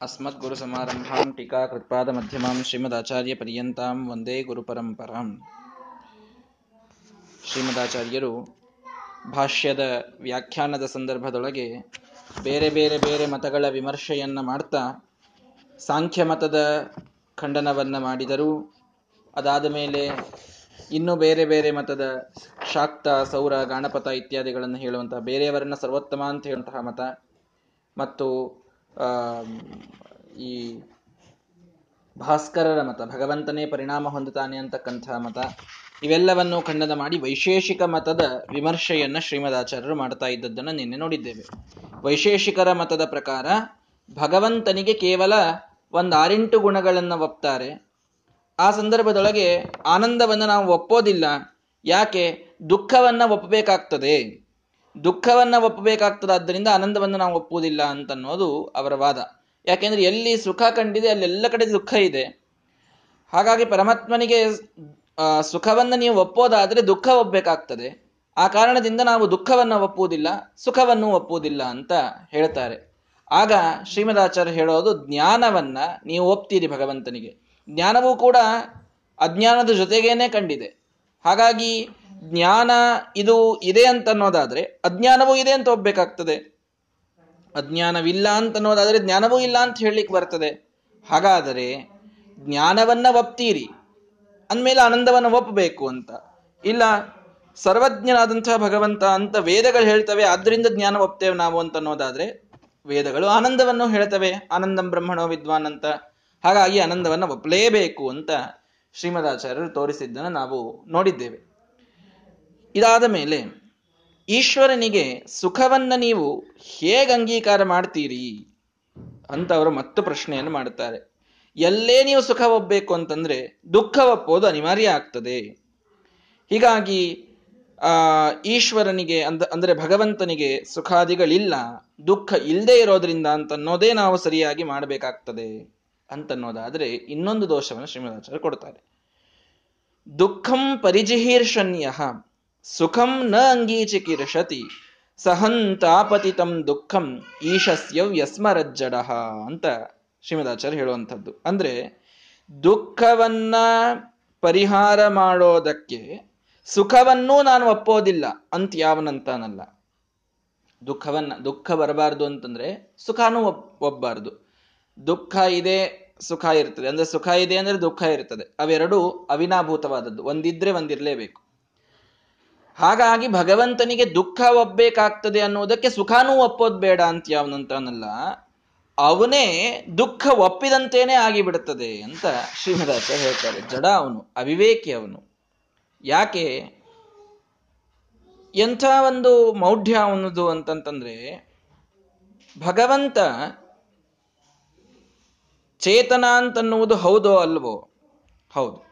अस्मद्गुरुसमारम्भां टीकाकृत्पादमध्यमां ಶ್ರೀಮದಾಚಾರ್ಯಪರ್ಯಂತಾಂ ವಂದೇ ಗುರುಪರಂಪರಾಂ ಶ್ರೀಮದಾಚಾರ್ಯರು ಭಾಷ್ಯದ ವ್ಯಾಖ್ಯಾನದ ಸಂದರ್ಭದೊಳಗೆ ಬೇರೆ ಬೇರೆ ಬೇರೆ ಮತಗಳ ವಿಮರ್ಶೆಯನ್ನ ಮಾಡ್ತಾ ಸಾಂಖ್ಯ ಮತದ ಖಂಡನವನ್ನ ಮಾಡಿದರು ಅದಾದ ಮೇಲೆ ಇನ್ನು ಬೇರೆ ಬೇರೆ ಮತದ ಶಾಕ್ತ ಸೌರ ಗಾಣಪತ ಇತ್ಯಾದಿಗಳನ್ನು ಹೇಳುವಂತಹ ಬೇರೆಯವರನ್ನ ಸರ್ವೋತ್ತಮ ಅಂತ ಹೇಳುವಂತಹ ಮತ ಮತ್ತು ಈ ಭಾಸ್ಕರರ ಮತ, ಭಗವಂತನೇ ಪರಿಣಾಮ ಹೊಂದುತ್ತಾನೆ ಅಂತಕ್ಕಂಥ ಮತ, ಇವೆಲ್ಲವನ್ನು ಖಂಡನ ಮಾಡಿ ವೈಶೇಷಿಕ ಮತದ ವಿಮರ್ಶೆಯನ್ನ ಶ್ರೀಮದಾಚಾರ್ಯರು ಮಾಡ್ತಾ ಇದ್ದದ್ದನ್ನು ನಿನ್ನೆ ನೋಡಿದ್ದೇವೆ. ವೈಶೇಷಿಕರ ಮತದ ಪ್ರಕಾರ ಭಗವಂತನಿಗೆ ಕೇವಲ ಒಂದು ಆರೆಂಟು ಗುಣಗಳನ್ನು ಒಪ್ತಾರೆ. ಆ ಸಂದರ್ಭದೊಳಗೆ ಆನಂದವನ್ನು ನಾವು ಒಪ್ಪೋದಿಲ್ಲ. ಯಾಕೆ? ದುಃಖವನ್ನ ಒಪ್ಪಬೇಕಾಗ್ತದೆ ದುಃಖವನ್ನ ಒಪ್ಪಬೇಕಾಗ್ತದಾದ್ದರಿಂದ ಆನಂದವನ್ನು ನಾವು ಒಪ್ಪುವುದಿಲ್ಲ ಅಂತನ್ನೋದು ಅವರ ವಾದ. ಯಾಕೆಂದ್ರೆ ಎಲ್ಲಿ ಸುಖ ಕಂಡಿದೆ, ಅಲ್ಲೆಲ್ಲ ಕಡೆ ದುಃಖ ಇದೆ. ಹಾಗಾಗಿ ಪರಮಾತ್ಮನಿಗೆ ಸುಖವನ್ನ ನೀವು ಒಪ್ಪೋದಾದ್ರೆ ದುಃಖ ಒಪ್ಪಬೇಕಾಗ್ತದೆ. ಆ ಕಾರಣದಿಂದ ನಾವು ದುಃಖವನ್ನು ಒಪ್ಪುವುದಿಲ್ಲ, ಸುಖವನ್ನು ಒಪ್ಪುವುದಿಲ್ಲ ಅಂತ ಹೇಳ್ತಾರೆ. ಆಗ ಶ್ರೀಮದಾಚಾರ್ಯ ಹೇಳೋದು, ಜ್ಞಾನವನ್ನ ನೀವು ಒಪ್ತೀರಿ ಭಗವಂತನಿಗೆ. ಜ್ಞಾನವೂ ಕೂಡ ಅಜ್ಞಾನದ ಜೊತೆಗೇನೆ ಕಂಡಿದೆ. ಹಾಗಾಗಿ ಜ್ಞಾನ ಇದು ಇದೆ ಅಂತ ಅನ್ನೋದಾದ್ರೆ, ಅಜ್ಞಾನವೂ ಇದೆ ಅಂತ ಒಪ್ಬೇಕಾಗ್ತದೆ. ಅಜ್ಞಾನವಿಲ್ಲ ಅಂತ ಅನ್ನೋದಾದ್ರೆ ಜ್ಞಾನವೂ ಇಲ್ಲ ಅಂತ ಹೇಳಲಿಕ್ಕೆ ಬರ್ತದೆ. ಹಾಗಾದರೆ ಜ್ಞಾನವನ್ನ ಒಪ್ತೀರಿ, ಅಂದಮೇಲೆ ಆನಂದವನ್ನು ಒಪ್ಪಬೇಕು ಅಂತ. ಇಲ್ಲ ಸರ್ವಜ್ಞನಾದಂತಹ ಭಗವಂತ ಅಂತ ವೇದಗಳು ಹೇಳ್ತವೆ, ಆದ್ರಿಂದ ಜ್ಞಾನ ಒಪ್ತೇವೆ ನಾವು ಅಂತ ಅನ್ನೋದಾದ್ರೆ, ವೇದಗಳು ಆನಂದವನ್ನು ಹೇಳ್ತವೆ. ಆನಂದಂ ಬ್ರಹ್ಮಣೋ ವಿದ್ವಾನ್ ಅಂತ. ಹಾಗಾಗಿ ಆನಂದವನ್ನು ಒಪ್ಪಲೇಬೇಕು ಅಂತ ಶ್ರೀಮದಾಚಾರ್ಯರು ತೋರಿಸಿದ್ದನ್ನು ನಾವು ನೋಡಿದ್ದೇವೆ. ಇದಾದ ಮೇಲೆ ಈಶ್ವರನಿಗೆ ಸುಖವನ್ನ ನೀವು ಹೇಗೆ ಅಂಗೀಕಾರ ಮಾಡ್ತೀರಿ ಅಂತ ಅವರು ಮತ್ತೆ ಪ್ರಶ್ನೆಯನ್ನು ಮಾಡುತ್ತಾರೆ. ಎಲ್ಲೇ ನೀವು ಸುಖ ಒಪ್ಪಬೇಕು ಅಂತಂದ್ರೆ ದುಃಖ ಒಪ್ಪೋದು ಅನಿವಾರ್ಯ ಆಗ್ತದೆ. ಹೀಗಾಗಿ, ಆ, ಈಶ್ವರನಿಗೆ ಅಂದ, ಅಂದ್ರೆ ಭಗವಂತನಿಗೆ ಸುಖಾದಿಗಳಿಲ್ಲ, ದುಃಖ ಇಲ್ಲದೆ ಇರೋದ್ರಿಂದ ಅಂತನ್ನೋದೇ ನಾವು ಸರಿಯಾಗಿ ಮಾಡಬೇಕಾಗ್ತದೆ ಅಂತನ್ನೋದಾದ್ರೆ ಇನ್ನೊಂದು ದೋಷವನ್ನು ಶ್ರೀಮದಾಚಾರ್ಯ ಕೊಡ್ತಾರೆ. ದುಃಖಂ ಪರಿಜಿಹೀರ್ಷಣ್ಯ. ಸುಖಂ ನ ಅಂಗೀಚಿಕಿರ್ಷತಿ ಸಹಂತಾಪತಿತಂ ದುಃಖಂ ಈಶಸ್ಯ ವ್ಯಸ್ಮರಜ್ಜಡ ಅಂತ ಶ್ರೀಮದಾಚಾರ್ಯ ಹೇಳುವಂಥದ್ದು. ಅಂದ್ರೆ ದುಃಖವನ್ನ ಪರಿಹಾರ ಮಾಡೋದಕ್ಕೆ ಸುಖವನ್ನೂ ನಾನು ಒಪ್ಪೋದಿಲ್ಲ. ಅಂತ ಯಾವನಂತಾನಲ್ಲ. ದುಃಖವನ್ನ, ದುಃಖ ಬರಬಾರ್ದು ಅಂತಂದ್ರೆ ಸುಖನೂ ಒಪ್, ಒಪ್ಪಬಾರ್ದು. ದುಃಖ ಇದೆ, ಸುಖ ಇರ್ತದೆ. ಅಂದ್ರೆ ಸುಖ ಇದೆ ಅಂದ್ರೆ ದುಃಖ ಇರ್ತದೆ. ಅವೆರಡು ಅವಿನಾಭೂತವಾದದ್ದು. ಒಂದಿದ್ರೆ ಒಂದಿರ್ಲೇಬೇಕು. ಹಾಗಾಗಿ ಭಗವಂತನಿಗೆ ದುಃಖ ಒಪ್ಪಬೇಕಾಗ್ತದೆ ಅನ್ನುವುದಕ್ಕೆ ಸುಖಾನೂ ಒಪ್ಪೋದು ಬೇಡ ಅಂತ ಯಾವನಂತಾನಲ್ಲ, ಅವನೇ ದುಃಖ ಒಪ್ಪಿದಂತೇನೆ ಆಗಿಬಿಡುತ್ತದೆ ಅಂತ ಶ್ರೀಮದಾಸ ಹೇಳ್ತಾರೆ. ಜಡ ಅವನು, ಅವಿವೇಕಿ ಅವನು. ಯಾಕೆ? ಎಂಥ ಒಂದು ಮೌಢ್ಯ ಅವನದು ಅಂತಂತಂದ್ರೆ, ಭಗವಂತ ಚೇತನ ಅಂತನ್ನುವುದು ಹೌದೋ ಅಲ್ವೋ? ಹೌದು.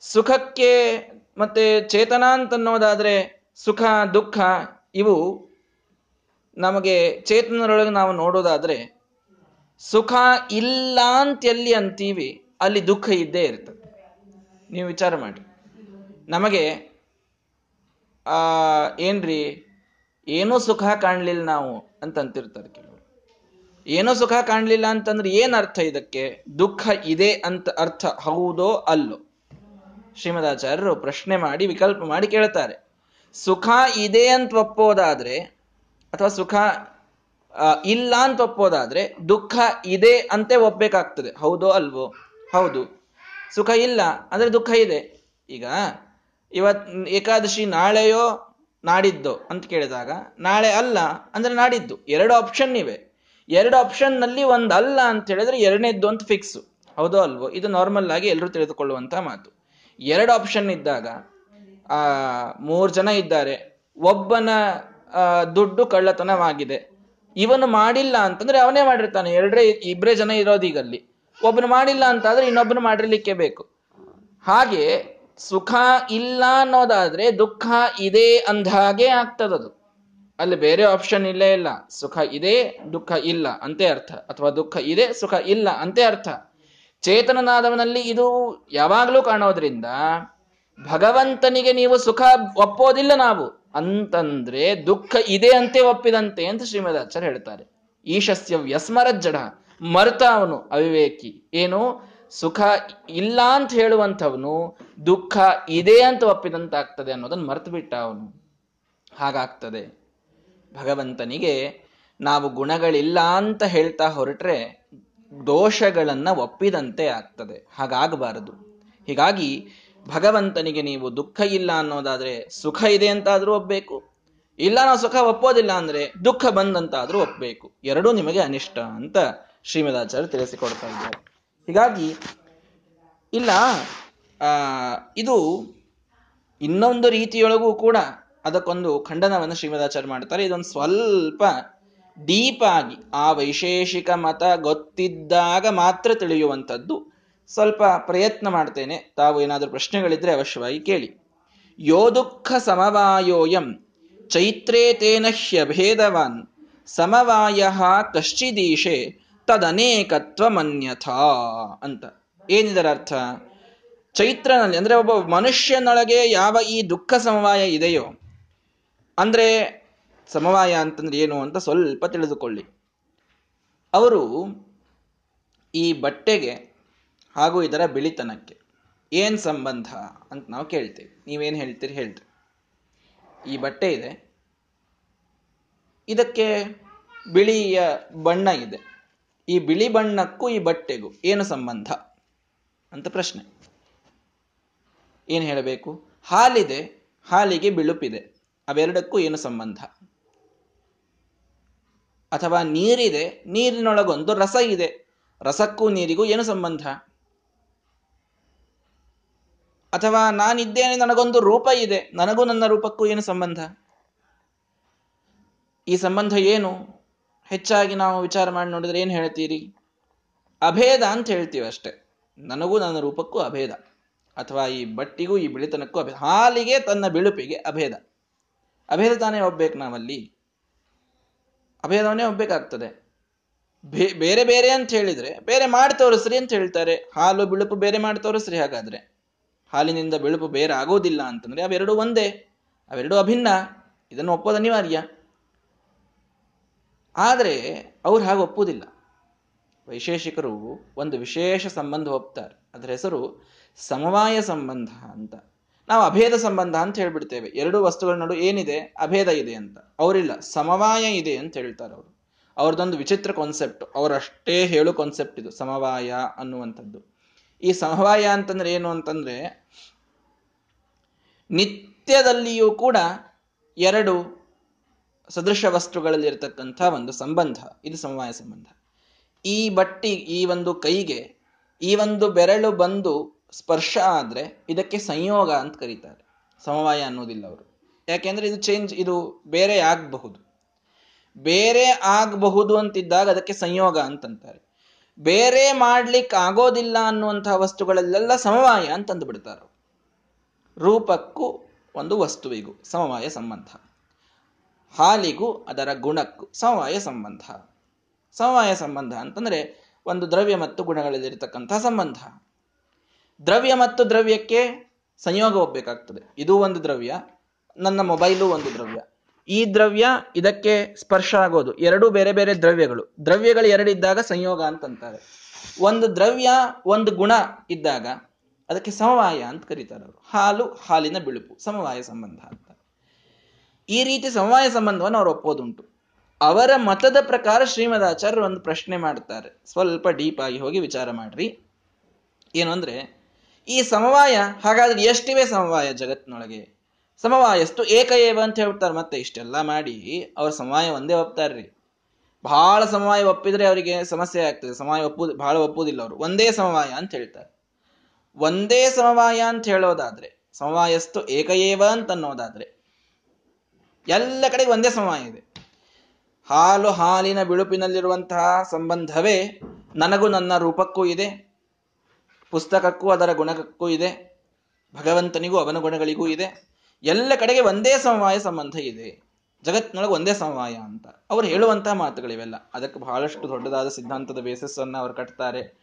ಸುಖಕ್ಕೆ ಮತ್ತೆ ಚೇತನ ಅಂತನ್ನೋದಾದ್ರೆ ಸುಖ, ದುಃಖ, ಇವು ನಮಗೆ ಚೇತನರೊಳಗೆ ನಾವು ನೋಡೋದಾದ್ರೆ ಸುಖ ಇಲ್ಲ ಅಂತ ಎಲ್ಲಿ ಅಂತೀವಿ, ಅಲ್ಲಿ ದುಃಖ ಇದ್ದೇ ಇರ್ತದೆ. ನೀವು ವಿಚಾರ ಮಾಡಿ. ನಮಗೆ, ಆ, ಏನ್ರಿ, ಏನೂ ಸುಖ ಕಾಣಲಿಲ್ಲ ನಾವು ಅಂತ ಅಂತಿರ್ತಾರೆ ಕೆಲವರು. ಏನೋ ಸುಖ ಕಾಣಲಿಲ್ಲ ಅಂತಂದ್ರೆ ಏನು ಅರ್ಥ ಇದಕ್ಕೆ? ದುಃಖ ಇದೆ ಅಂತ ಅರ್ಥ ಹೌದೋ ಅಲ್ಲೋ? ಶ್ರೀಮದಾಚಾರ್ಯರು ಪ್ರಶ್ನೆ ಮಾಡಿ ವಿಕಲ್ಪ ಮಾಡಿ ಕೇಳ್ತಾರೆ. ಸುಖ ಇದೆ ಅಂತ ಒಪ್ಪೋದಾದ್ರೆ, ಅಥವಾ ಸುಖ ಇಲ್ಲ ಅಂತ ಒಪ್ಪೋದಾದ್ರೆ ದುಃಖ ಇದೆ ಅಂತೆ ಒಪ್ಪಬೇಕಾಗ್ತದೆ ಹೌದೋ ಅಲ್ವೋ? ಹೌದು. ಸುಖ ಇಲ್ಲ ಅಂದ್ರೆ ದುಃಖ ಇದೆ. ಈಗ ಇವತ್ ಏಕಾದಶಿ ನಾಳೆಯೋ ನಾಡಿದ್ದೋ ಅಂತ ಕೇಳಿದಾಗ, ನಾಳೆ ಅಲ್ಲ ಅಂದ್ರೆ ನಾಡಿದ್ದು. ಎರಡು ಆಪ್ಷನ್ ಇವೆ. ಎರಡು ಆಪ್ಷನ್ನಲ್ಲಿ ಒಂದು ಅಲ್ಲ ಅಂತ ಹೇಳಿದ್ರೆ ಎರಡನೇದ್ದು ಅಂತ ಫಿಕ್ಸ್ ಹೌದೋ ಅಲ್ವೋ? ಇದು ನಾರ್ಮಲ್ ಆಗಿ ಎಲ್ಲರೂ ತಿಳಿದುಕೊಳ್ಳುವಂತ ಮಾತು. ಎರಡು ಆಪ್ಷನ್ ಇದ್ದಾಗ, ಆ, ಮೂರು ಜನ ಇದ್ದಾರೆ. ಒಬ್ಬನ ದುಡ್ಡು ಕಳ್ಳತನವಾಗಿದೆ. ಇವನು ಮಾಡಿಲ್ಲ ಅಂತಂದ್ರೆ ಅವನೇ ಮಾಡಿರ್ತಾನೆ. ಎರಡೇ ಇಬ್ಬರೇ ಜನ ಇರೋದೀಗಲ್ಲಿ ಒಬ್ಬನು ಮಾಡಿಲ್ಲ ಅಂತಾದ್ರೆ ಇನ್ನೊಬ್ಬನು ಮಾಡಿರ್ಲಿಕ್ಕೆ ಬೇಕು. ಹಾಗೆ ಸುಖ ಇಲ್ಲ ಅನ್ನೋದಾದ್ರೆ ದುಃಖ ಇದೆ ಅಂದಾಗೆ ಆಗ್ತದದು. ಅಲ್ಲಿ ಬೇರೆ ಆಪ್ಷನ್ ಇಲ್ಲೇ ಇಲ್ಲ. ಸುಖ ಇದೆ, ದುಃಖ ಇಲ್ಲ ಅಂತೆ ಅರ್ಥ. ಅಥವಾ ದುಃಖ ಇದೆ, ಸುಖ ಇಲ್ಲ ಅಂತೆ ಅರ್ಥ. ಚೇತನನಾದವನಲ್ಲಿ ಇದು ಯಾವಾಗಲೂ ಕಾಣೋದ್ರಿಂದ ಭಗವಂತನಿಗೆ ನೀವು ಸುಖ ಒಪ್ಪೋದಿಲ್ಲ ನಾವು. ಅಂತಂದ್ರೆ ದುಃಖ ಇದೆ ಅಂತೆ ಒಪ್ಪಿದಂತೆ ಅಂತ ಶ್ರೀಮದಾಚಾರ್ಯ ಹೇಳ್ತಾರೆ. ಈಶಸ್ಯ ವ್ಯಸ್ಮರ ಜಡ ಮರ್ತ ಅವನು ಅವಿವೇಕಿ. ಏನು? ಸುಖ ಇಲ್ಲ ಅಂತ ಹೇಳುವಂಥವನು ದುಃಖ ಇದೆ ಅಂತ ಒಪ್ಪಿದಂತಾಗ್ತದೆ ಅನ್ನೋದನ್ನು ಮರ್ತು ಬಿಟ್ಟ ಅವನು. ಹಾಗಾಗ್ತದೆ. ಭಗವಂತನಿಗೆ ನಾವು ಗುಣಗಳಿಲ್ಲ ಅಂತ ಹೇಳ್ತಾ ಹೊರಟ್ರೆ ದೋಷಗಳನ್ನ ಒಪ್ಪಿದಂತೆ ಆಗ್ತದೆ. ಹಾಗಾಗಬಾರದು. ಹೀಗಾಗಿ ಭಗವಂತನಿಗೆ ನೀವು ದುಃಖ ಇಲ್ಲ ಅನ್ನೋದಾದರೆ ಸುಖ ಇದೆ ಅಂತಾದರೂ ಒಪ್ಪಬೇಕು ಇಲ್ಲ ನಾವು ಸುಖ ಒಪ್ಪೋದಿಲ್ಲ ಅಂದರೆ ದುಃಖ ಬಂದಂತಾದರೂ ಒಪ್ಪಬೇಕು ಎರಡೂ ನಿಮಗೆ ಅನಿಷ್ಟ ಅಂತ ಶ್ರೀಮದಾಚಾರ್ಯ ತಿಳಿಸಿಕೊಡ್ತಾ ಇದ್ದಾರೆ. ಹೀಗಾಗಿ ಇಲ್ಲ ಇದು ಇನ್ನೊಂದು ರೀತಿಯೊಳಗೂ ಕೂಡ ಅದಕ್ಕೊಂದು ಖಂಡನವನ್ನು ಶ್ರೀಮದಾಚಾರ್ಯ ಮಾಡ್ತಾರೆ. ಇದೊಂದು ಸ್ವಲ್ಪ ಡೀಪ್ ಆಗಿ ಆ ವೈಶೇಷಿಕ ಮತ ಗೊತ್ತಿದ್ದಾಗ ಮಾತ್ರ ತಿಳಿಯುವಂಥದ್ದು. ಸ್ವಲ್ಪ ಪ್ರಯತ್ನ ಮಾಡ್ತೇನೆ. ತಾವು ಏನಾದರೂ ಪ್ರಶ್ನೆಗಳಿದ್ರೆ ಅವಶ್ಯವಾಗಿ ಕೇಳಿ. ಯೋ ದುಃಖ ಸಮವಾಯೋಯಂ ಚೈತ್ರೇ ತೇನ ಹ್ಯಭೇದವಾನ್ ಸಮವಾಯ ಕಶ್ಚಿದೀಶೆ ತದನೇಕತ್ವಮನ್ಯಥಾ ಅಂತ. ಏನಿದರ ಅರ್ಥ? ಚೈತ್ರನಲ್ಲಿ, ಅಂದ್ರೆ ಒಬ್ಬ ಮನುಷ್ಯನೊಳಗೆ ಯಾವ ಈ ದುಃಖ ಸಮವಾಯ ಇದೆಯೋ, ಅಂದ್ರೆ ಸಮವಾಯ ಅಂತಂದ್ರೆ ಏನು ಅಂತ ಸ್ವಲ್ಪ ತಿಳಿದುಕೊಳ್ಳಿ. ಅವರು ಈ ಬಟ್ಟೆಗೆ ಹಾಗೂ ಇದರ ಬಿಳಿತನಕ್ಕೆ ಏನ್ ಸಂಬಂಧ ಅಂತ ನಾವು ಕೇಳ್ತೇವೆ. ನೀವೇನು ಹೇಳ್ತೀರಿ ಹೇಳ್ರಿ. ಈ ಬಟ್ಟೆ ಇದೆ. ಇದಕ್ಕೆ ಬಿಳಿಯ ಬಣ್ಣ ಇದೆ. ಈ ಬಿಳಿ ಬಣ್ಣಕ್ಕೂ ಈ ಬಟ್ಟೆಗೂ ಏನು ಸಂಬಂಧ ಅಂತ ಪ್ರಶ್ನೆ. ಏನು ಹೇಳಬೇಕು? ಹಾಲಿದೆ, ಹಾಲಿಗೆ ಬಿಳುಪಿದೆ. ಅವೆರಡಕ್ಕೂ ಏನು ಸಂಬಂಧ? ಅಥವಾ ನೀರಿದೆ, ನೀರಿನೊಳಗೊಂದು ರಸ ಇದೆ. ರಸಕ್ಕೂ ನೀರಿಗೂ ಏನು ಸಂಬಂಧ? ಅಥವಾ ನಾನಿದ್ದೇನೆ ನನಗೊಂದು ರೂಪ ಇದೆ, ನನಗೂ ನನ್ನ ರೂಪಕ್ಕೂ ಏನು ಸಂಬಂಧ? ಈ ಸಂಬಂಧ ಏನು? ಹೆಚ್ಚಾಗಿ ನಾವು ವಿಚಾರ ಮಾಡಿ ನೋಡಿದ್ರೆ ಏನು ಹೇಳ್ತೀರಿ? ಅಭೇದ ಅಂತ ಹೇಳ್ತೀವಿ ಅಷ್ಟೆ. ನನಗೂ ನನ್ನ ರೂಪಕ್ಕೂ ಅಭೇದ. ಅಥವಾ ಈ ಬಟ್ಟಿಗೂ ಈ ಬಿಳಿತನಕ್ಕೂ ಅಭೇದ. ಹಾಲಿಗೆ ತನ್ನ ಬಿಳುಪಿಗೆ ಅಭೇದ. ಅಭೇದ ತಾನೇ ಒಬ್ಬೇಕು ನಾವಲ್ಲಿ? ಅಭೇದವನ್ನೇ ಹೋಗ್ಬೇಕಾಗ್ತದೆ ಬೇರೆ ಬೇರೆ ಅಂತ ಹೇಳಿದ್ರೆ, ಬೇರೆ ಮಾಡಿ ತೋರಿಸ್ರಿ ಅಂತ ಹೇಳ್ತಾರೆ. ಹಾಲು, ಬಿಳುಪು ಬೇರೆ ಮಾಡಿ ತೋರಿಸ್ರಿ ಹಾಗಾದ್ರೆ. ಹಾಲಿನಿಂದ ಬಿಳುಪು ಬೇರೆ ಆಗೋದಿಲ್ಲ ಅಂತಂದ್ರೆ ಅವೆರಡು ಒಂದೇ, ಅವೆರಡು ಅಭಿನ್ನ. ಇದನ್ನು ಒಪ್ಪೋದು ಅನಿವಾರ್ಯ. ಆದರೆ ಅವ್ರು ಹಾಗೆ ಒಪ್ಪುವುದಿಲ್ಲ ವೈಶೇಷಿಕರು ಒಂದು ವಿಶೇಷ ಸಂಬಂಧ ಒಪ್ತಾರೆ. ಅದರ ಹೆಸರು ಸಮವಾಯ ಸಂಬಂಧ ಅಂತ. ನಾವು ಅಭೇದ ಸಂಬಂಧ ಅಂತ ಹೇಳ್ಬಿಡ್ತೇವೆ. ಎರಡು ವಸ್ತುಗಳ ನಡು ಏನಿದೆ? ಅಭೇದ ಇದೆ ಅಂತ. ಅವರಿಲ್ಲ. ಸಮವಾಯ ಇದೆ ಅಂತ ಹೇಳ್ತಾರೆ ಅವರು. ಅವ್ರದ್ದೊಂದು ವಿಚಿತ್ರ ಕಾನ್ಸೆಪ್ಟ್ ಅವರಷ್ಟೇ ಹೇಳು ಕಾನ್ಸೆಪ್ಟ್ ಇದು, ಸಮವಾಯ ಅನ್ನುವಂಥದ್ದು. ಈ ಸಮವಾಯ ಅಂತಂದ್ರೆ ಏನು ಅಂತಂದ್ರೆ, ನಿತ್ಯದಲ್ಲಿಯೂ ಕೂಡ ಎರಡು ಸದೃಶ ವಸ್ತುಗಳಲ್ಲಿ ಇರತಕ್ಕಂಥ ಒಂದು ಸಂಬಂಧ. ಇದು ಸಮವಾಯ ಸಂಬಂಧ. ಈ ಬಟ್ಟಿ, ಈ ಒಂದು ಕೈಗೆ, ಈ ಒಂದು ಬೆರಳು ಬಂದು ಸ್ಪರ್ಶ ಆದರೆ ಇದಕ್ಕೆ ಸಂಯೋಗ ಅಂತ ಕರೀತಾರೆ. ಸಮವಾಯ ಅನ್ನೋದಿಲ್ಲ ಅವರು. ಯಾಕೆಂದ್ರೆ ಇದು ಚೇಂಜ್ ಇದು ಬೇರೆ ಆಗಬಹುದು. ಬೇರೆ ಆಗಬಹುದು ಅಂತಿದ್ದಾಗ ಅದಕ್ಕೆ ಸಂಯೋಗ ಅಂತಂತಾರೆ. ಬೇರೆ ಮಾಡ್ಲಿಕ್ಕೆ ಆಗೋದಿಲ್ಲ ಅನ್ನುವಂತಹ ವಸ್ತುಗಳಲ್ಲೆಲ್ಲ ಸಮವಾಯ ಅಂತಂದು ಬಿಡ್ತಾರೆ ರೂಪಕ್ಕೂ ಒಂದು ವಸ್ತುವಿಗೂ ಸಮವಾಯ ಸಂಬಂಧ. ಹಾಲಿಗೂ ಅದರ ಗುಣಕ್ಕೂ ಸಮವಾಯ ಸಂಬಂಧ. ಸಮವಾಯ ಸಂಬಂಧ ಅಂತಂದ್ರೆ ಒಂದು ದ್ರವ್ಯ ಮತ್ತು ಗುಣಗಳಲ್ಲಿರ್ತಕ್ಕಂಥ ಸಂಬಂಧ. ದ್ರವ್ಯ ಮತ್ತು ದ್ರವ್ಯಕ್ಕೆ ಸಂಯೋಗ ಹೋಗ್ಬೇಕಾಗ್ತದೆ. ಇದು ಒಂದು ದ್ರವ್ಯ, ನನ್ನ ಮೊಬೈಲು ಒಂದು ದ್ರವ್ಯ. ಈ ದ್ರವ್ಯ ಇದಕ್ಕೆ ಸ್ಪರ್ಶ ಆಗೋದು. ಎರಡು ಬೇರೆ ಬೇರೆ ದ್ರವ್ಯಗಳು. ದ್ರವ್ಯಗಳು ಎರಡಿದ್ದಾಗ ಸಂಯೋಗ ಅಂತಂತಾರೆ. ಒಂದು ದ್ರವ್ಯ, ಒಂದು ಗುಣ ಇದ್ದಾಗ ಅದಕ್ಕೆ ಸಮವಾಯ ಅಂತ ಕರೀತಾರೆ ಅವರು. ಹಾಲು, ಹಾಲಿನ ಬಿಳುಪು, ಸಮವಾಯ ಸಂಬಂಧ ಅಂತ. ಈ ರೀತಿ ಸಮವಾಯ ಸಂಬಂಧವನ್ನು ಅವರು ಒಪ್ಪೋದುಂಟು. ಅವರ ಮತದ ಪ್ರಕಾರ ಶ್ರೀಮದಾಚಾರ್ಯರು ಒಂದು ಪ್ರಶ್ನೆ ಮಾಡ್ತಾರೆ. ಸ್ವಲ್ಪ ಡೀಪ್ ಆಗಿ ಹೋಗಿ ವಿಚಾರ ಮಾಡ್ರಿ. ಏನು ಅಂದ್ರೆ ಈ ಸಮವಾಯ, ಹಾಗಾದ್ರೆ ಎಷ್ಟಿವೆ ಸಮವಾಯ ಜಗತ್ತಿನೊಳಗೆ? ಸಮವಾಯಸ್ತು ಏಕ ಏವ ಅಂತ ಹೇಳ್ತಾರೆ ಮತ್ತೆ, ಇಷ್ಟೆಲ್ಲ ಮಾಡಿ ಅವ್ರ ಸಮವಾಯ ಒಂದೇ ಒಪ್ತಾರ್ರಿ. ಬಹಳ ಸಮವಾಯ ಒಪ್ಪಿದ್ರೆ ಅವರಿಗೆ ಸಮಸ್ಯೆ ಆಗ್ತದೆ. ಸಮವಾಯ ಒಪ್ಪುದು ಬಹಳ ಒಪ್ಪುವುದಿಲ್ಲ ಅವರು. ಒಂದೇ ಸಮವಾಯ ಅಂತ ಹೇಳ್ತಾರೆ. ಒಂದೇ ಸಮವಾಯ ಅಂತ ಹೇಳೋದಾದ್ರೆ, ಸಮವಾಯಸ್ತು ಏಕಏವ ಅಂತ ಅನ್ನೋದಾದ್ರೆ, ಎಲ್ಲ ಕಡೆಗೆ ಒಂದೇ ಸಮವಾಯ ಇದೆ. ಹಾಲು ಹಾಲಿನ ಬಿಳುಪಿನಲ್ಲಿರುವಂತಹ ಸಂಬಂಧವೇ ನನಗೂ ನನ್ನ ರೂಪಕ್ಕೂ ಇದೆ. ಪುಸ್ತಕಕ್ಕೂ ಅದರ ಗುಣಕ್ಕೂ ಇದೆ. ಭಗವಂತನಿಗೂ ಅವನ ಗುಣಗಳಿಗೂ ಇದೆ. ಎಲ್ಲ ಕಡೆಗೆ ಒಂದೇ ಸಮವಾಯ ಸಂಬಂಧ ಇದೆ. ಜಗತ್ತಿನೊಳಗೆ ಒಂದೇ ಸಮವಾಯ ಅಂತ. ಅವ್ರು ಹೇಳುವಂತಹ ಮಾತುಗಳಿವೆಲ್ಲ. ಅದಕ್ಕೆ ಬಹಳಷ್ಟು ದೊಡ್ಡದಾದ ಸಿದ್ಧಾಂತದ ಬೇಸಸ್ಸನ್ನು ಅವರು ಕಟ್ತಾರೆ.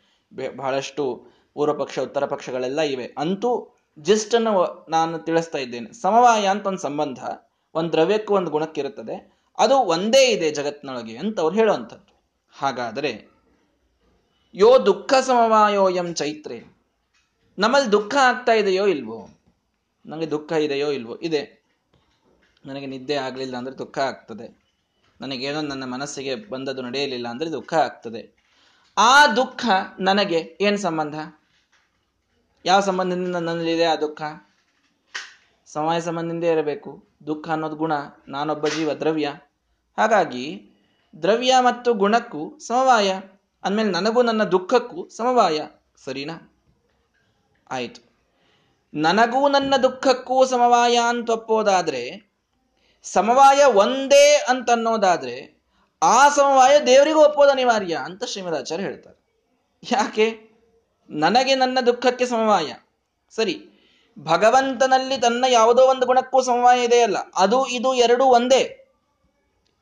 ಬಹಳಷ್ಟು ಪೂರ್ವ ಪಕ್ಷ ಉತ್ತರ ಪಕ್ಷಗಳೆಲ್ಲ ಇವೆ. ಅಂತೂ ಜಸ್ಟ್ ಅನ್ನು ನಾನು ತಿಳಿಸ್ತಾ ಇದ್ದೇನೆ. ಸಮವಾಯ ಅಂತ ಒಂದು ಸಂಬಂಧ, ಒಂದು ದ್ರವ್ಯಕ್ಕೂ ಒಂದು ಗುಣಕ್ಕಿರುತ್ತದೆ. ಅದು ಒಂದೇ ಇದೆ ಜಗತ್ತಿನೊಳಗೆ ಅಂತ ಅವ್ರು ಹೇಳುವಂಥದ್ದು. ಹಾಗಾದರೆ ಯೋ ದುಃಖ ಸಮವಾಯೋ ಎಂ ಚೈತ್ರೆ. ನಮ್ಮಲ್ಲಿ ದುಃಖ ಆಗ್ತಾ ಇದೆಯೋ ಇಲ್ವೋ? ನನಗೆ ದುಃಖ ಇದೆಯೋ ಇಲ್ವೋ? ಇದೆ. ನನಗೆ ನಿದ್ದೆ ಆಗಲಿಲ್ಲ ಅಂದ್ರೆ ದುಃಖ ಆಗ್ತದೆ. ನನಗೇನೋ ನನ್ನ ಮನಸ್ಸಿಗೆ ಬಂದದ್ದು ನಡೆಯಲಿಲ್ಲ ಅಂದ್ರೆ ದುಃಖ ಆಗ್ತದೆ. ಆ ದುಃಖ ನನಗೆ ಏನು ಸಂಬಂಧ? ಯಾವ ಸಂಬಂಧದಿಂದ ನನ್ನಲ್ಲಿದೆ ಆ ದುಃಖ? ಸಮಯ ಸಂಬಂಧದಿಂದ ಇರಬೇಕು. ದುಃಖ ಅನ್ನೋದು ಗುಣ. ನಾನೊಬ್ಬ ಜೀವ ದ್ರವ್ಯ. ಹಾಗಾಗಿ ದ್ರವ್ಯ ಮತ್ತು ಗುಣಕ್ಕೂ ಸಮವಾಯ. ಅಂದಮೇಲೆ ನನಗೂ ನನ್ನ ದುಃಖಕ್ಕೂ ಸಮವಾಯ, ಸರಿನಾ? ಆಯಿತು. ನನಗೂ ನನ್ನ ದುಃಖಕ್ಕೂ ಸಮವಾಯ ಅಂತ ಒಪ್ಪೋದಾದ್ರೆ, ಸಮವಾಯ ಒಂದೇ ಅಂತ ಅನ್ನೋದಾದ್ರೆ, ಆ ಸಮವಾಯ ದೇವರಿಗೂ ಒಪ್ಪೋದು ಅನಿವಾರ್ಯ ಅಂತ ಶ್ರೀಮದಾಚಾರ್ಯ ಹೇಳ್ತಾರೆ. ಯಾಕೆ? ನನಗೆ ನನ್ನ ದುಃಖಕ್ಕೆ ಸಮವಾಯ. ಸರಿ, ಭಗವಂತನಲ್ಲಿ ತನ್ನ ಯಾವುದೋ ಒಂದು ಗುಣಕ್ಕೂ ಸಮವಾಯ ಇದೆಯಲ್ಲ, ಅದು ಇದು ಎರಡು ಒಂದೇ.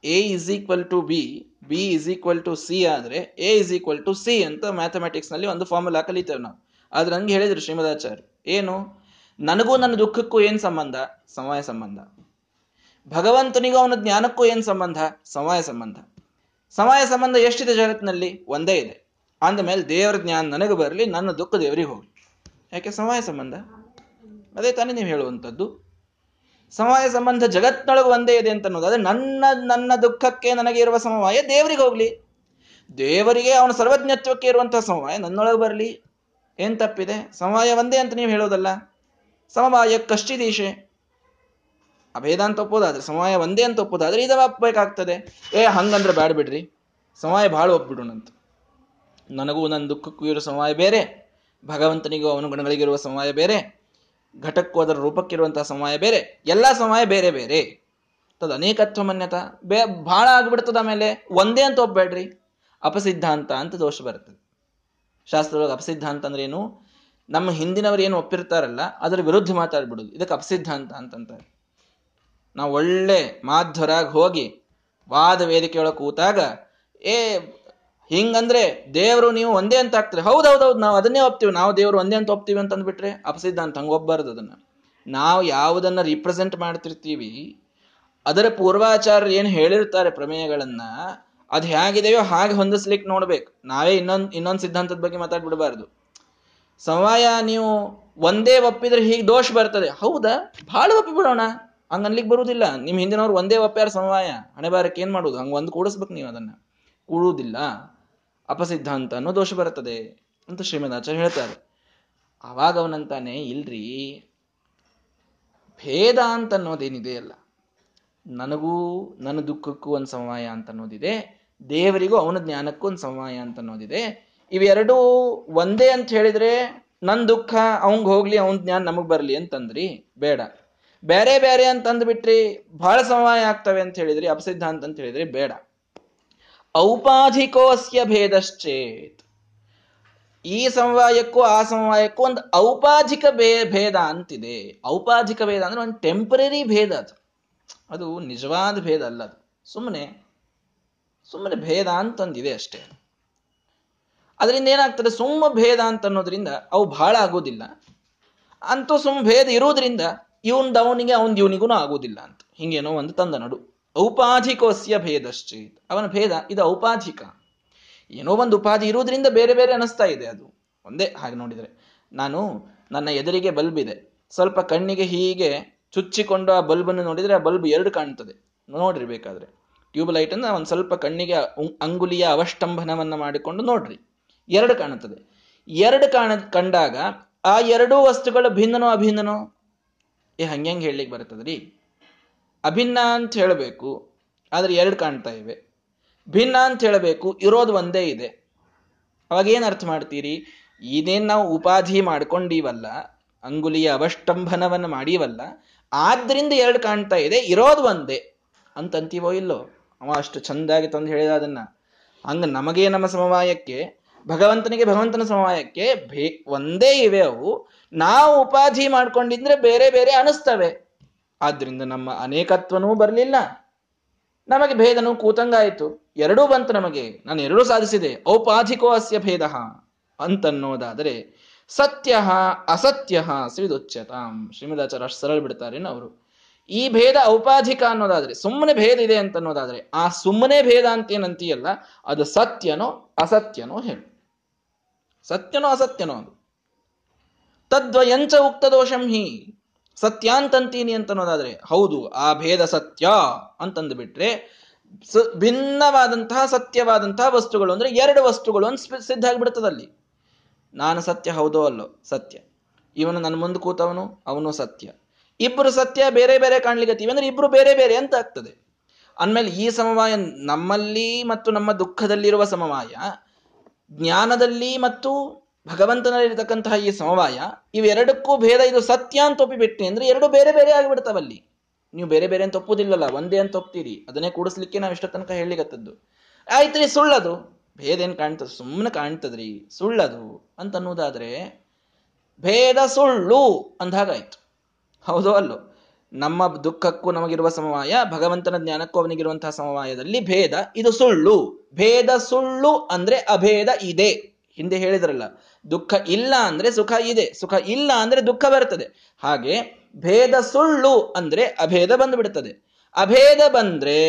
A is equal to B B is equal to C ಆದ್ರೆ A is equal to C ಅಂತ ಮ್ಯಾಥಮೆಟಿಕ್ಸ್ನಲ್ಲಿ ಒಂದು ಫಾರ್ಮುಲಾ ಕಲಿತೇವೆ ನಾವು. ಆದ್ರೆ ಹಂಗೆ ಹೇಳಿದ್ರು ಶ್ರೀಮದಾಚಾರ್ಯ ಏನು? ನನಗೂ ನನ್ನ ದುಃಖಕ್ಕೂ ಏನ್ ಸಂಬಂಧ? ಸಮಯ ಸಂಬಂಧ. ಭಗವಂತನಿಗೂ ಅವನ ಜ್ಞಾನಕ್ಕೂ ಏನ್ ಸಂಬಂಧ? ಸಮಯ ಸಂಬಂಧ. ಸಮಯ ಸಂಬಂಧ ಎಷ್ಟಿದೆ ಜಗತ್ತಿನಲ್ಲಿ? ಒಂದೇ ಇದೆ. ಅಂದಮೇಲೆ ದೇವರ ಜ್ಞಾನ ನನಗೆ ಬರಲಿ, ನನ್ನ ದುಃಖ ದೇವರಿಗೆ ಹೋಗಲಿ. ಯಾಕೆ? ಸಮಯ ಸಂಬಂಧ. ಅದೇ ತಾನೇ ನೀವು ಹೇಳುವಂಥದ್ದು. ಸಮವಾಯ ಸಂಬಂಧ ಜಗತ್ತಿನೊಳಗೆ ಒಂದೇ ಇದೆ ಅಂತ ಅನ್ನೋದು ನನ್ನ ನನ್ನ ದುಃಖಕ್ಕೆ ನನಗೆ ಇರುವ ಸಮವಾಯ ದೇವರಿಗೆ ಹೋಗ್ಲಿ. ದೇವರಿಗೆ ಅವನ ಸರ್ವಜ್ಞತ್ವಕ್ಕೆ ಇರುವಂತಹ ಸಮವಾಯ ನನ್ನೊಳಗೆ ಬರಲಿ. ಏನ್ ತಪ್ಪಿದೆ? ಸಮವಾಯ ಒಂದೇ ಅಂತ ನೀವು ಹೇಳೋದಲ್ಲ ಸಮವಾಯ ಕಷ್ಟಿದೀಶೆ ಅಭೇದ ಅಂತ ಒಪ್ಪೋದಾದ್ರೆ ಸಮವಾಯ ಒಂದೇ ಅಂತ ಒಪ್ಪೋದಾದ್ರೆ ಇದು ಒಪ್ಪಬೇಕಾಗ್ತದೆ. ಏ, ಹಂಗಂದ್ರೆ ಬ್ಯಾಡ ಬಿಡ್ರಿ. ಸಮವಾಯ ಭಾಳ ಒಪ್ಬಿಡೋಣಂತ. ನನಗೂ ನನ್ನ ದುಃಖಕ್ಕೂ ಇರೋ ಸಮವಾಯ ಬೇರೆ. ಭಗವಂತನಿಗೂ ಅವನ ಗುಣಗಳಿಗಿರುವ ಸಮವಾಯ ಬೇರೆ. ಘಟಕ್ಕೂ ಅದರ ರೂಪಕ್ಕಿರುವಂತಹ ಸಮಯ ಬೇರೆ, ಎಲ್ಲ ಸಮಯ ಬೇರೆ ಬೇರೆ. ತದ ಅನೇಕತ್ವ ಮನ್ಯತ ಬೇ, ಭಾಳ ಆಗ್ಬಿಡ್ತದ ಆಮೇಲೆ ಒಂದೇ ಅಂತ ಒಪ್ಬೇಡ್ರಿ. ಅಪಸಿದ್ಧಾಂತ ಅಂತ ದೋಷ ಬರ್ತದೆ. ಶಾಸ್ತ್ರದೊಳಗೆ ಅಪಸಿದ್ಧಾಂತ ಅಂದ್ರೆ ಏನು? ನಮ್ಮ ಹಿಂದಿನವರು ಏನು ಒಪ್ಪಿರ್ತಾರಲ್ಲ, ಅದರ ವಿರುದ್ಧ ಮಾತಾಡ್ಬಿಡುದು. ಇದಕ್ಕೆ ಅಪಸಿದ್ಧಾಂತ ಅಂತಂತಾರೆ. ನಾವು ಒಳ್ಳೆ ಮಾಧ್ವರಾಗಿ ಹೋಗಿ ವಾದ ವೇದಿಕೆಯೊಳಗೆ ಕೂತಾಗ, ಏ ಹಿಂಗಂದ್ರೆ ದೇವರು ನೀವು ಒಂದೇ ಅಂತ ಆಗ್ತಾರೆ ಹೌದೌದೌದು ನಾವು ಅದನ್ನೇ ಒಪ್ತೀವಿ. ನಾವು ದೇವರು ಒಂದೇ ಅಂತ ಒಪ್ತೀವಿ ಅಂತ ಅಂದ್ಬಿಟ್ರೆ ಅಪಸಿದ್ಧ ಅಂತ ಹಂಗೆ ಒಬ್ಬಾರ್ದು ಅದನ್ನ. ನಾವು ಯಾವುದನ್ನ ರಿಪ್ರೆಸೆಂಟ್ ಮಾಡ್ತಿರ್ತೀವಿ, ಅದರ ಪೂರ್ವಾಚಾರ್ಯರು ಏನು ಹೇಳಿರ್ತಾರೆ ಪ್ರಮೇಯಗಳನ್ನ, ಅದು ಹೇಗಿದೆಯೋ ಹಾಗೆ ಹೊಂದಿಸ್ಲಿಕ್ಕೆ ನೋಡ್ಬೇಕು. ನಾವೇ ಇನ್ನೊಂದು ಇನ್ನೊಂದು ಸಿದ್ಧಾಂತದ ಬಗ್ಗೆ ಮಾತಾಡ್ಬಿಡಬಾರ್ದು. ಸಮವಾಯ ನೀವು ಒಂದೇ ಒಪ್ಪಿದ್ರೆ ಹೀಗೆ ದೋಷ ಬರ್ತದೆ. ಹೌದಾ? ಬಹಳ ಒಪ್ಪಿಬಿಡೋಣ. ಹಂಗ ಅನ್ಲಿಕ್ಕೆ ಬರುವುದಿಲ್ಲ ನಿಮ್ಮ ಹಿಂದಿನವ್ರು ಒಂದೇ ಒಪ್ಪ್ಯಾರ ಸಮವಾಯ. ಹಣೆ ಬಾರಕ್ಕೆ ಏನ್ ಮಾಡುದು? ಹಂಗ ಒಂದು ಕೂಡಿಸ್ಬೇಕು ನೀವು ಅದನ್ನ. ಕೂಡುವುದಿಲ್ಲ. ಅಪಸಿದ್ಧಾಂತ ಅನ್ನೋ ದೋಷ ಬರುತ್ತದೆ ಅಂತ ಶ್ರೀಮದಾಚಾರ್ಯ ಹೇಳ್ತಾರೆ. ಆವಾಗ ಅವನಂತಾನೆ, ಇಲ್ರಿ, ಭೇದ ಅಂತ ಅನ್ನೋದೇನಿದೆ ಅಲ್ಲ. ನನಗೂ ನನ್ನ ದುಃಖಕ್ಕೂ ಒಂದು ಸಮವಾಯ ಅಂತ ಅನ್ನೋದಿದೆ. ದೇವರಿಗೂ ಅವನ ಜ್ಞಾನಕ್ಕೂ ಒಂದು ಸಮವಾಯ ಅಂತ ಅನ್ನೋದಿದೆ. ಇವೆರಡೂ ಒಂದೇ ಅಂತ ಹೇಳಿದ್ರೆ ನನ್ನ ದುಃಖ, ಅವಂಗ್ ಹೋಗ್ಲಿ, ಅವನ ಜ್ಞಾನ ನಮಗ್ ಬರಲಿ ಅಂತಂದ್ರಿ. ಬೇಡ. ಬೇರೆ ಬೇರೆ ಅಂತ ಅಂದ್ಬಿಟ್ರಿ ಬಹಳ ಸಮವಾಯ ಆಗ್ತವೆ ಅಂತ ಹೇಳಿದ್ರಿ, ಅಪಸಿದ್ಧಾಂತ ಅಂತ ಹೇಳಿದ್ರಿ ಬೇಡ. ಔಪಾಧಿಕೋಸ್ಯ ಭೇದಶ್ಚೇತ್. ಈ ಸಮವಾಯಕ್ಕೂ ಆ ಸಮವಾಯಕ್ಕೂ ಒಂದು ಔಪಾಧಿಕ ಭೇ, ಭೇದ ಅಂತಿದೆ. ಔಪಾಧಿಕ ಭೇದ ಅಂದ್ರೆ ಒಂದು ಟೆಂಪರರಿ ಭೇದ ಅದು. ಅದು ನಿಜವಾದ ಭೇದ ಅಲ್ಲ ಅದು. ಸುಮ್ಮನೆ ಸುಮ್ಮನೆ ಭೇದ ಅಂತಂದಿದೆ ಅಷ್ಟೇ. ಅದರಿಂದ ಏನಾಗ್ತದೆ? ಸುಮ್ಮ ಭೇದ ಅಂತ ಅನ್ನೋದ್ರಿಂದ ಅವು ಬಹಳ ಆಗೋದಿಲ್ಲ. ಅಂತೂ ಸುಮ್ಮ ಭೇದ ಇರೋದ್ರಿಂದ ಇವನ್ ದವನಿಗೆ ಅವನ್ ಇವನಿಗೂ ಆಗೋದಿಲ್ಲ ಅಂತ. ಹಿಂಗೇನೋ ಒಂದು ತಂದ ನಡು. ಔಪಾಧಿಕೋಸ್ಯ ಭೇದಶ್ಚೇತ್. ಅವನ ಭೇದ ಇದು ಔಪಾಧಿಕ. ಏನೋ ಒಂದು ಉಪಾಧಿ ಇರುವುದರಿಂದ ಬೇರೆ ಬೇರೆ ಅನಿಸ್ತಾ ಇದೆ ಅದು. ಒಂದೇ ಹಾಗೆ ನೋಡಿದರೆ. ನಾನು ನನ್ನ ಎದುರಿಗೆ ಬಲ್ಬ್ ಇದೆ. ಸ್ವಲ್ಪ ಕಣ್ಣಿಗೆ ಹೀಗೆ ಚುಚ್ಚಿಕೊಂಡು ಆ ಬಲ್ಬನ್ನು ನೋಡಿದರೆ ಆ ಬಲ್ಬ್ ಎರಡು ಕಾಣ್ತದೆ. ನೋಡ್ರಿ ಬೇಕಾದ್ರೆ. ಟ್ಯೂಬ್ ಲೈಟ್ ಅನ್ನ ಒಂದು ಸ್ವಲ್ಪ ಕಣ್ಣಿಗೆ ಅಂಗುಲಿಯ ಅವಷ್ಟಂಭನವನ್ನು ಮಾಡಿಕೊಂಡು ನೋಡ್ರಿ. ಎರಡು ಕಾಣುತ್ತದೆ. ಎರಡು ಕಾಣ, ಕಂಡಾಗ ಆ ಎರಡೂ ವಸ್ತುಗಳು ಭಿನ್ನನೋ ಅಭಿನ್ನನೋ? ಏ ಹಂಗೆ ಹೇಳಲಿಕ್ಕೆ ಬರ್ತದ್ರಿ ಅಭಿನ್ನ ಅಂತ ಹೇಳಬೇಕು, ಆದರೆ ಎರಡು ಕಾಣ್ತಾ ಇವೆ. ಭಿನ್ನ ಅಂತ ಹೇಳಬೇಕು, ಇರೋದು ಒಂದೇ ಇದೆ. ಅವಾಗ ಏನು ಅರ್ಥ ಮಾಡ್ತೀರಿ? ಇದೇನು ನಾವು ಉಪಾಧಿ ಮಾಡ್ಕೊಂಡೀವಲ್ಲ, ಅಂಗುಲಿಯ ಅವಷ್ಟಂಭನವನ್ನು ಮಾಡೀವಲ್ಲ, ಆದ್ರಿಂದ ಎರಡು ಕಾಣ್ತಾ ಇದೆ, ಇರೋದು ಒಂದೇ. ಅಂತಂತೀವೋ ಇಲ್ಲೋ? ಅವ ಅಷ್ಟು ಚಂದಾಗಿ ತಂದು ಹೇಳಿದ ಅದನ್ನ. ಹಂಗ ನಮಗೆ ನಮ್ಮ ಸಮವಾಯಕ್ಕೆ, ಭಗವಂತನಿಗೆ ಭಗವಂತನ ಸಮವಾಯಕ್ಕೆ ಭೇ ಒಂದೇ ಇವೆ ಅವು. ನಾವು ಉಪಾಧಿ ಮಾಡ್ಕೊಂಡಿದ್ರೆ ಬೇರೆ ಬೇರೆ ಅನಿಸ್ತವೆ. ಆದ್ರಿಂದ ನಮ್ಮ ಅನೇಕತ್ವನೂ ಬರಲಿಲ್ಲ. ನಮಗೆ ಭೇದನು ಕೂತಂಗಾಯಿತು. ಎರಡೂ ಬಂತು ನಮಗೆ. ನಾನು ಎರಡೂ ಸಾಧಿಸಿದೆ. ಔಪಾಧಿಕೋ ಅಸ್ಯ ಭೇದ ಅಂತನ್ನೋದಾದರೆ ಸತ್ಯ ಅಸತ್ಯ ಶ್ರೀದುಚ್ಯತಾಂ ಶ್ರೀಮದಾಚಾರ್ಯ ಸರಳ ಬಿಡ್ತಾರೆ ಅವರು. ಈ ಭೇದ ಔಪಾಧಿಕ ಅನ್ನೋದಾದ್ರೆ ಸುಮ್ಮನೆ ಭೇದ ಇದೆ ಅಂತ ಅನ್ನೋದಾದ್ರೆ ಆ ಸುಮ್ಮನೆ ಭೇದ ಅಂತ ಏನಂತೀಯಲ್ಲ ಅದು ಸತ್ಯನೋ ಅಸತ್ಯನೋ ಹೇಳು. ಸತ್ಯನೋ ಅಸತ್ಯನೋ ಅದು. ತದ್ವಯಂಚ ಉಕ್ತ ದೋಷಂ ಹಿ. ಸತ್ಯ ಅಂತಂತೀನಿ ಅಂತನೋದಾದ್ರೆ ಹೌದು, ಆ ಭೇದ ಸತ್ಯ ಅಂತಂದು ಬಿಟ್ರೆ ಭಿನ್ನವಾದಂತಹ, ಸತ್ಯವಾದಂತಹ ವಸ್ತುಗಳು ಅಂದ್ರೆ ಎರಡು ವಸ್ತುಗಳು ಅಂತ ಸಿದ್ಧ ಆಗಿಬಿಡ್ತದಲ್ಲಿ ನಾನು ಸತ್ಯ ಹೌದೋ ಅಲ್ಲೋ? ಸತ್ಯ. ಇವನು ನನ್ನ ಮುಂದೆ ಕೂತವನು, ಅವನು ಸತ್ಯ. ಇಬ್ರು ಸತ್ಯ ಬೇರೆ ಬೇರೆ ಕಾಣ್ಲಿಕ್ಕೆ ಅಂದ್ರೆ ಇಬ್ರು ಬೇರೆ ಬೇರೆ ಅಂತ ಆಗ್ತದೆ. ಅಂದಮೇಲೆ ಈ ಸಮವಾಯ ನಮ್ಮಲ್ಲಿ ಮತ್ತು ನಮ್ಮ ದುಃಖದಲ್ಲಿರುವ ಸಮವಾಯ, ಜ್ಞಾನದಲ್ಲಿ ಮತ್ತು ಭಗವಂತನಲ್ಲಿರ್ತಕ್ಕಂತಹ ಈ ಸಮವಾಯ, ಇವೆರಡಕ್ಕೂ ಭೇದ, ಇದು ಸತ್ಯ ಅಂತ ಒಪ್ಪಿಬಿಟ್ಟಿ ಅಂದ್ರೆ ಎರಡು ಬೇರೆ ಬೇರೆ ಆಗಿಬಿಡ್ತಾವಲ್ಲಿ ನೀವು ಬೇರೆ ಬೇರೆ ಅಂತ ಒಪ್ಪುದಿಲ್ಲಲ್ಲ, ಒಂದೇ ಅಂತ ಒಪ್ತೀರಿ. ಅದನ್ನೇ ಕೂಡಿಸ್ಲಿಕ್ಕೆ ನಾವು ಇಷ್ಟ ತನಕ ಹೇಳಿಗತ್ತದ್ದು ಆಯ್ತ್ರಿ ಸುಳ್ಳದು. ಭೇದ ಏನ್ ಕಾಣ್ತದ? ಸುಮ್ಮನೆ ಕಾಣ್ತದ್ರಿ. ಸುಳ್ಳದು ಅಂತ ಅನ್ನೋದಾದ್ರೆ ಭೇದ ಸುಳ್ಳು ಅಂದಾಗಾಯ್ತು ಹೌದೋ ಅಲ್ಲೋ? ನಮ್ಮ ದುಃಖಕ್ಕೂ ನಮಗಿರುವ ಸಮವಾಯ, ಭಗವಂತನ ಜ್ಞಾನಕ್ಕೂ ಅವನಿಗಿರುವಂತಹ ಸಮವಾಯದಲ್ಲಿ ಭೇದ, ಇದು ಸುಳ್ಳು. ಭೇದ ಸುಳ್ಳು ಅಂದ್ರೆ ಅಭೇದ ಇದೆ. ಹಿಂದೆ ಹೇಳಿದ್ರಲ್ಲ ದುಃಖ ಇಲ್ಲ ಅಂದ್ರೆ ಸುಖ ಇದೆ, ಸುಖ ಇಲ್ಲ ಅಂದ್ರೆ ದುಃಖ ಬರ್ತದೆ ಹಾಗೆ ಭೇದ ಸುಳ್ಳು ಅಂದ್ರೆ ಅಭೇದ ಬಂದು ಬಿಡ್ತದೆ ಅಭೇದ ಬಂದ್ರೆ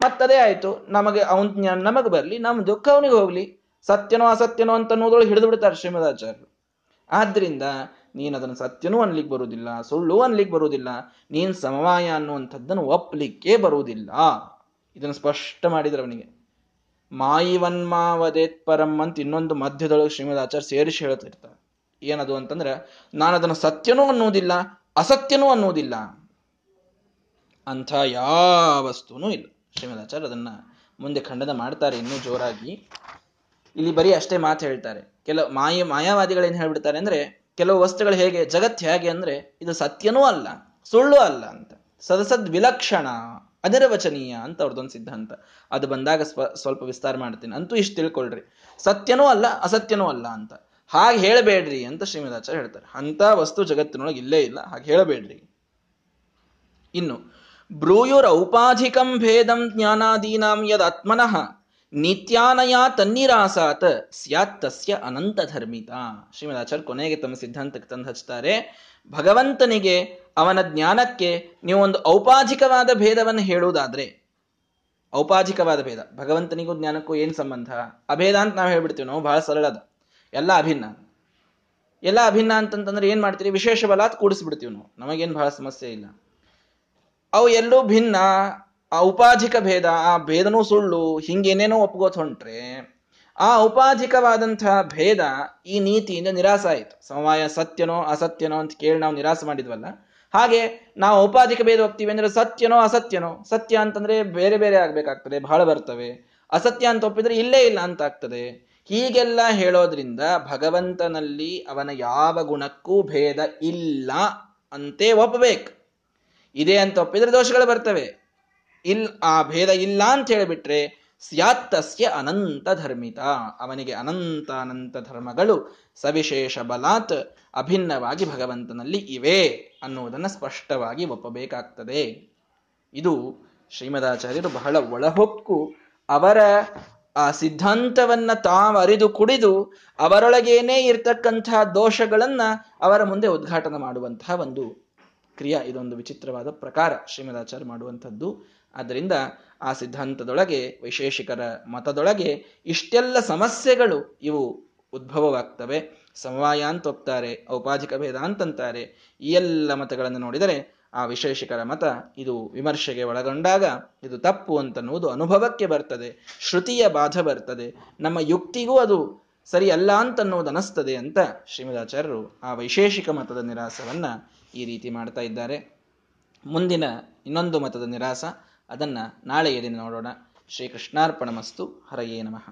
ಮತ್ತದೇ ಆಯ್ತು, ನಮಗೆ ಅವನ್ ಜ್ಞಾನ ನಮಗೆ ಬರಲಿ ನಮ್ಮ ದುಃಖ ಅವನಿಗೆ ಹೋಗ್ಲಿ, ಸತ್ಯನೋ ಅಸತ್ಯನೋ ಅಂತ ಅನ್ನೋದ್ರೊಳಗೆ ಹಿಡಿದು ಬಿಡ್ತಾರೆ ಶ್ರೀಮದಾಚಾರ್ಯರು. ಆದ್ರಿಂದ ನೀನು ಅದನ್ನು ಸತ್ಯನೂ ಅನ್ಲಿಕ್ಕೆ ಬರುವುದಿಲ್ಲ ಸುಳ್ಳು ಅನ್ಲಿಕ್ಕೆ ಬರುವುದಿಲ್ಲ ನೀನ್ ಸಮವಾಯ ಅನ್ನುವಂಥದ್ದನ್ನು ಒಪ್ಪಲಿಕ್ಕೆ ಬರುವುದಿಲ್ಲ ಇದನ್ನು ಸ್ಪಷ್ಟ ಮಾಡಿದ್ರೆ ಅವನಿಗೆ. ಮಾಯಿವನ್ಮಾವದೇತ್ ಪರಂ ಅಂತ ಇನ್ನೊಂದು ಮಧ್ಯದೊಳಗೆ ಶ್ರೀಮದ್ ಆಚಾರ್ಯ ಸೇರಿಸಿ ಹೇಳ್ತಿರ್ತಾರೆ ಏನದು ಅಂತಂದ್ರೆ ನಾನು ಅದನ್ನು ಸತ್ಯನೂ ಅನ್ನುವುದಿಲ್ಲ, ಅಸತ್ಯನೂ ಅನ್ನುವುದಿಲ್ಲ. ಅಂಥ ಯಾವ ವಸ್ತುನೂ ಇಲ್ಲ. ಶ್ರೀಮದ್ ಆಚಾರ್ಯ ಅದನ್ನ ಮುಂದೆ ಖಂಡನ ಮಾಡ್ತಾರೆ ಇನ್ನೂ ಜೋರಾಗಿ. ಇಲ್ಲಿ ಬರೀ ಅಷ್ಟೇ ಮಾತು ಹೇಳ್ತಾರೆ. ಕೆಲವು ಮಾಯ, ಮಾಯಾವಾದಿಗಳೇನು ಹೇಳ್ಬಿಡ್ತಾರೆ ಅಂದ್ರೆ, ಕೆಲವು ವಸ್ತುಗಳು ಹೇಗೆ ಜಗತ್ ಹೇಗೆ ಅಂದ್ರೆ, ಇದು ಸತ್ಯನೂ ಅಲ್ಲ, ಸುಳ್ಳು ಅಲ್ಲ ಅಂತ. ಸದಸದ್ ವಿಲಕ್ಷಣ. ಅನಿರ್ವಚನೀಯ ಅಂತ ಅವ್ರದ್ದೊಂದು ಸಿದ್ಧಾಂತ. ಅದು ಬಂದಾಗ ಸ್ವ, ಸ್ವಲ್ಪ ವಿಸ್ತಾರ ಮಾಡ್ತೀನಿ. ಅಂತೂ ಇಷ್ಟು ತಿಳ್ಕೊಳ್ರಿ. ಸತ್ಯನೂ ಅಲ್ಲ, ಅಸತ್ಯನೂ ಅಲ್ಲ ಅಂತ. ಹಾಗೆ ಹೇಳಬೇಡ್ರಿ ಅಂತ ಶ್ರೀಮದಾಚಾರ್ಯ ಹೇಳ್ತಾರೆ. ಅಂತ ವಸ್ತು ಜಗತ್ತಿನೊಳಗೆ ಇಲ್ಲೇ ಇಲ್ಲ. ಹಾಗೆ ಹೇಳಬೇಡ್ರಿ. ಇನ್ನು ಬ್ರೂಯುರ್ ಔಪಾಧಿಕಂ ಭೇದಂ ಜ್ಞಾನಾದೀನಾಂ ಯದ್ ಆತ್ಮನಃ ನಿತ್ಯಾನಯ ತನ್ನಿರಾಸಾತ್ ಸ್ಯಾತ್ ತಸ್ಯ ಅನಂತ ಧರ್ಮಿತ ಶ್ರೀಮದಾಚಾರ್ಯ ಕೊನೆಗೆ ತಮ್ಮ ಸಿದ್ಧಾಂತಕ್ಕೆ ತಂದು ಹಚ್ತಾರೆ ಭಗವಂತನಿಗೆ, ಅವನ ಜ್ಞಾನಕ್ಕೆ ನೀವು ಒಂದು ಔಪಾಧಿಕವಾದ ಭೇದವನ್ನು ಹೇಳುವುದಾದ್ರೆ, ಔಪಾಧಿಕವಾದ ಭೇದ, ಭಗವಂತನಿಗೂ ಜ್ಞಾನಕ್ಕೂ ಏನು ಸಂಬಂಧ? ಅಭೇದ ಅಂತ ನಾವು ಹೇಳ್ಬಿಡ್ತೀವಿ ನಾವು, ಬಹಳ ಸರಳದ ಎಲ್ಲ ಅಭಿನ್ನ. ಎಲ್ಲ ಅಭಿನ್ನ ಅಂತಂತಂದ್ರೆ ಏನ್ ಮಾಡ್ತೀರಿ? ವಿಶೇಷ ಅಂತ ಕೂಡಿಸ್ಬಿಡ್ತೀವಿ ನಾವು. ನಮಗೇನು ಬಹಳ ಸಮಸ್ಯೆ ಇಲ್ಲ. ಅವು ಎಲ್ಲೂ ಭಿನ್ನ. ಆ ಉಪಾಧಿಕ ಭೇದ, ಆ ಭೇದನೂ ಸುಳ್ಳು, ಹಿಂಗೇನೇನೋ ಒಪ್ಕೋತ ಹೊಂಟ್ರೆ ಆ ಉಪಾಧಿಕವಾದಂತಹ ಭೇದ ಈ ನೀತಿಯಿಂದ ನಿರಾಸ ಆಯಿತು. ಸಮವಾಯ ಸತ್ಯನೋ ಅಸತ್ಯನೋ ಅಂತ ಕೇಳಿ ನಾವು ನಿರಾಸ ಮಾಡಿದ್ವಲ್ಲ, ಹಾಗೆ ನಾವು ಉಪಾಧಿಕ ಭೇದ ಹೋಗ್ತೀವಿ ಅಂದ್ರೆ ಸತ್ಯನೋ ಅಸತ್ಯನೋ, ಸತ್ಯ ಅಂತಂದ್ರೆ ಬೇರೆ ಬೇರೆ ಆಗ್ಬೇಕಾಗ್ತದೆ, ಬಹಳ ಬರ್ತವೆ. ಅಸತ್ಯ ಅಂತ ಒಪ್ಪಿದ್ರೆ ಇಲ್ಲೇ ಇಲ್ಲ ಅಂತ ಆಗ್ತದೆ. ಹೀಗೆಲ್ಲ ಹೇಳೋದ್ರಿಂದ ಭಗವಂತನಲ್ಲಿ ಅವನ ಯಾವ ಗುಣಕ್ಕೂ ಭೇದ ಇಲ್ಲ ಅಂತೇ ಒಪ್ಪಬೇಕು ಇದೆ ಅಂತ ಒಪ್ಪಿದ್ರೆ ದೋಷಗಳು ಬರ್ತವೆ. ಇಲ್, ಆ ಭೇದ ಇಲ್ಲ ಅಂತ ಹೇಳಿಬಿಟ್ರೆ ಸ್ಯಾತ್ತಸ್ಯ ಅನಂತ ಧರ್ಮಿತ. ಅವನಿಗೆ ಅನಂತ ಅನಂತ ಧರ್ಮಗಳು ಸವಿಶೇಷ ಬಲಾತ್ ಅಭಿನ್ನವಾಗಿ ಭಗವಂತನಲ್ಲಿ ಇವೆ ಅನ್ನುವುದನ್ನು ಸ್ಪಷ್ಟವಾಗಿ ಒಪ್ಪಬೇಕಾಗ್ತದೆ. ಇದು ಶ್ರೀಮದಾಚಾರ್ಯರು ಬಹಳ ಒಳಹೊಕ್ಕು. ಅವರ, ಆ ಸಿದ್ಧಾಂತವನ್ನ ತಾವರಿದು ಕುಡಿದು ಅವರೊಳಗೇನೇ ಇರ್ತಕ್ಕಂತಹ ದೋಷಗಳನ್ನ ಅವರ ಮುಂದೆ ಉದ್ಘಾಟನೆ ಮಾಡುವಂತಹ ಒಂದು ಕ್ರಿಯಾ ಇದೊಂದು ವಿಚಿತ್ರವಾದ ಪ್ರಕಾರ ಶ್ರೀಮದಾಚಾರ್ಯ ಮಾಡುವಂಥದ್ದು. ಆದ್ದರಿಂದ ಆ ಸಿದ್ಧಾಂತದೊಳಗೆ, ವೈಶೇಷಿಕರ ಮತದೊಳಗೆ ಇಷ್ಟೆಲ್ಲ ಸಮಸ್ಯೆಗಳು ಇವು ಉದ್ಭವವಾಗ್ತವೆ. ಸಮವಾಯ ಅಂತ ಒಪ್ತಾರೆ ಔಪಾಧಿಕ ಭೇದ ಅಂತಂತಾರೆ. ಈ ಎಲ್ಲ ಮತಗಳನ್ನು ನೋಡಿದರೆ ಆ ವಿಶೇಷಿಕರ ಮತ ಇದು ವಿಮರ್ಶೆಗೆ ಒಳಗೊಂಡಾಗ ಇದು ತಪ್ಪು ಅಂತನ್ನುವುದು ಅನುಭವಕ್ಕೆ ಬರ್ತದೆ. ಶ್ರುತಿಯ ಬಾಧ ಬರ್ತದೆ. ನಮ್ಮ ಯುಕ್ತಿಗೂ ಅದು ಸರಿಯಲ್ಲ ಅಂತನ್ನುವುದು ಅನಿಸ್ತದೆ ಅಂತ ಶ್ರೀಮದಾಚಾರ್ಯರು ಆ ವೈಶೇಷಿಕ ಮತದ ನಿರಾಸವನ್ನ ಈ ರೀತಿ ಮಾಡ್ತಾ ಇದ್ದಾರೆ. ಮುಂದಿನ ಇನ್ನೊಂದು ಮತದ ನಿರಾಸ, ಅದನ್ನು ನಾಳೆಯ ದಿನ ನೋಡೋಣ. ಶ್ರೀಕೃಷ್ಣಾರ್ಪಣ ಮಸ್ತು ಹರಯೇ ನಮಃ.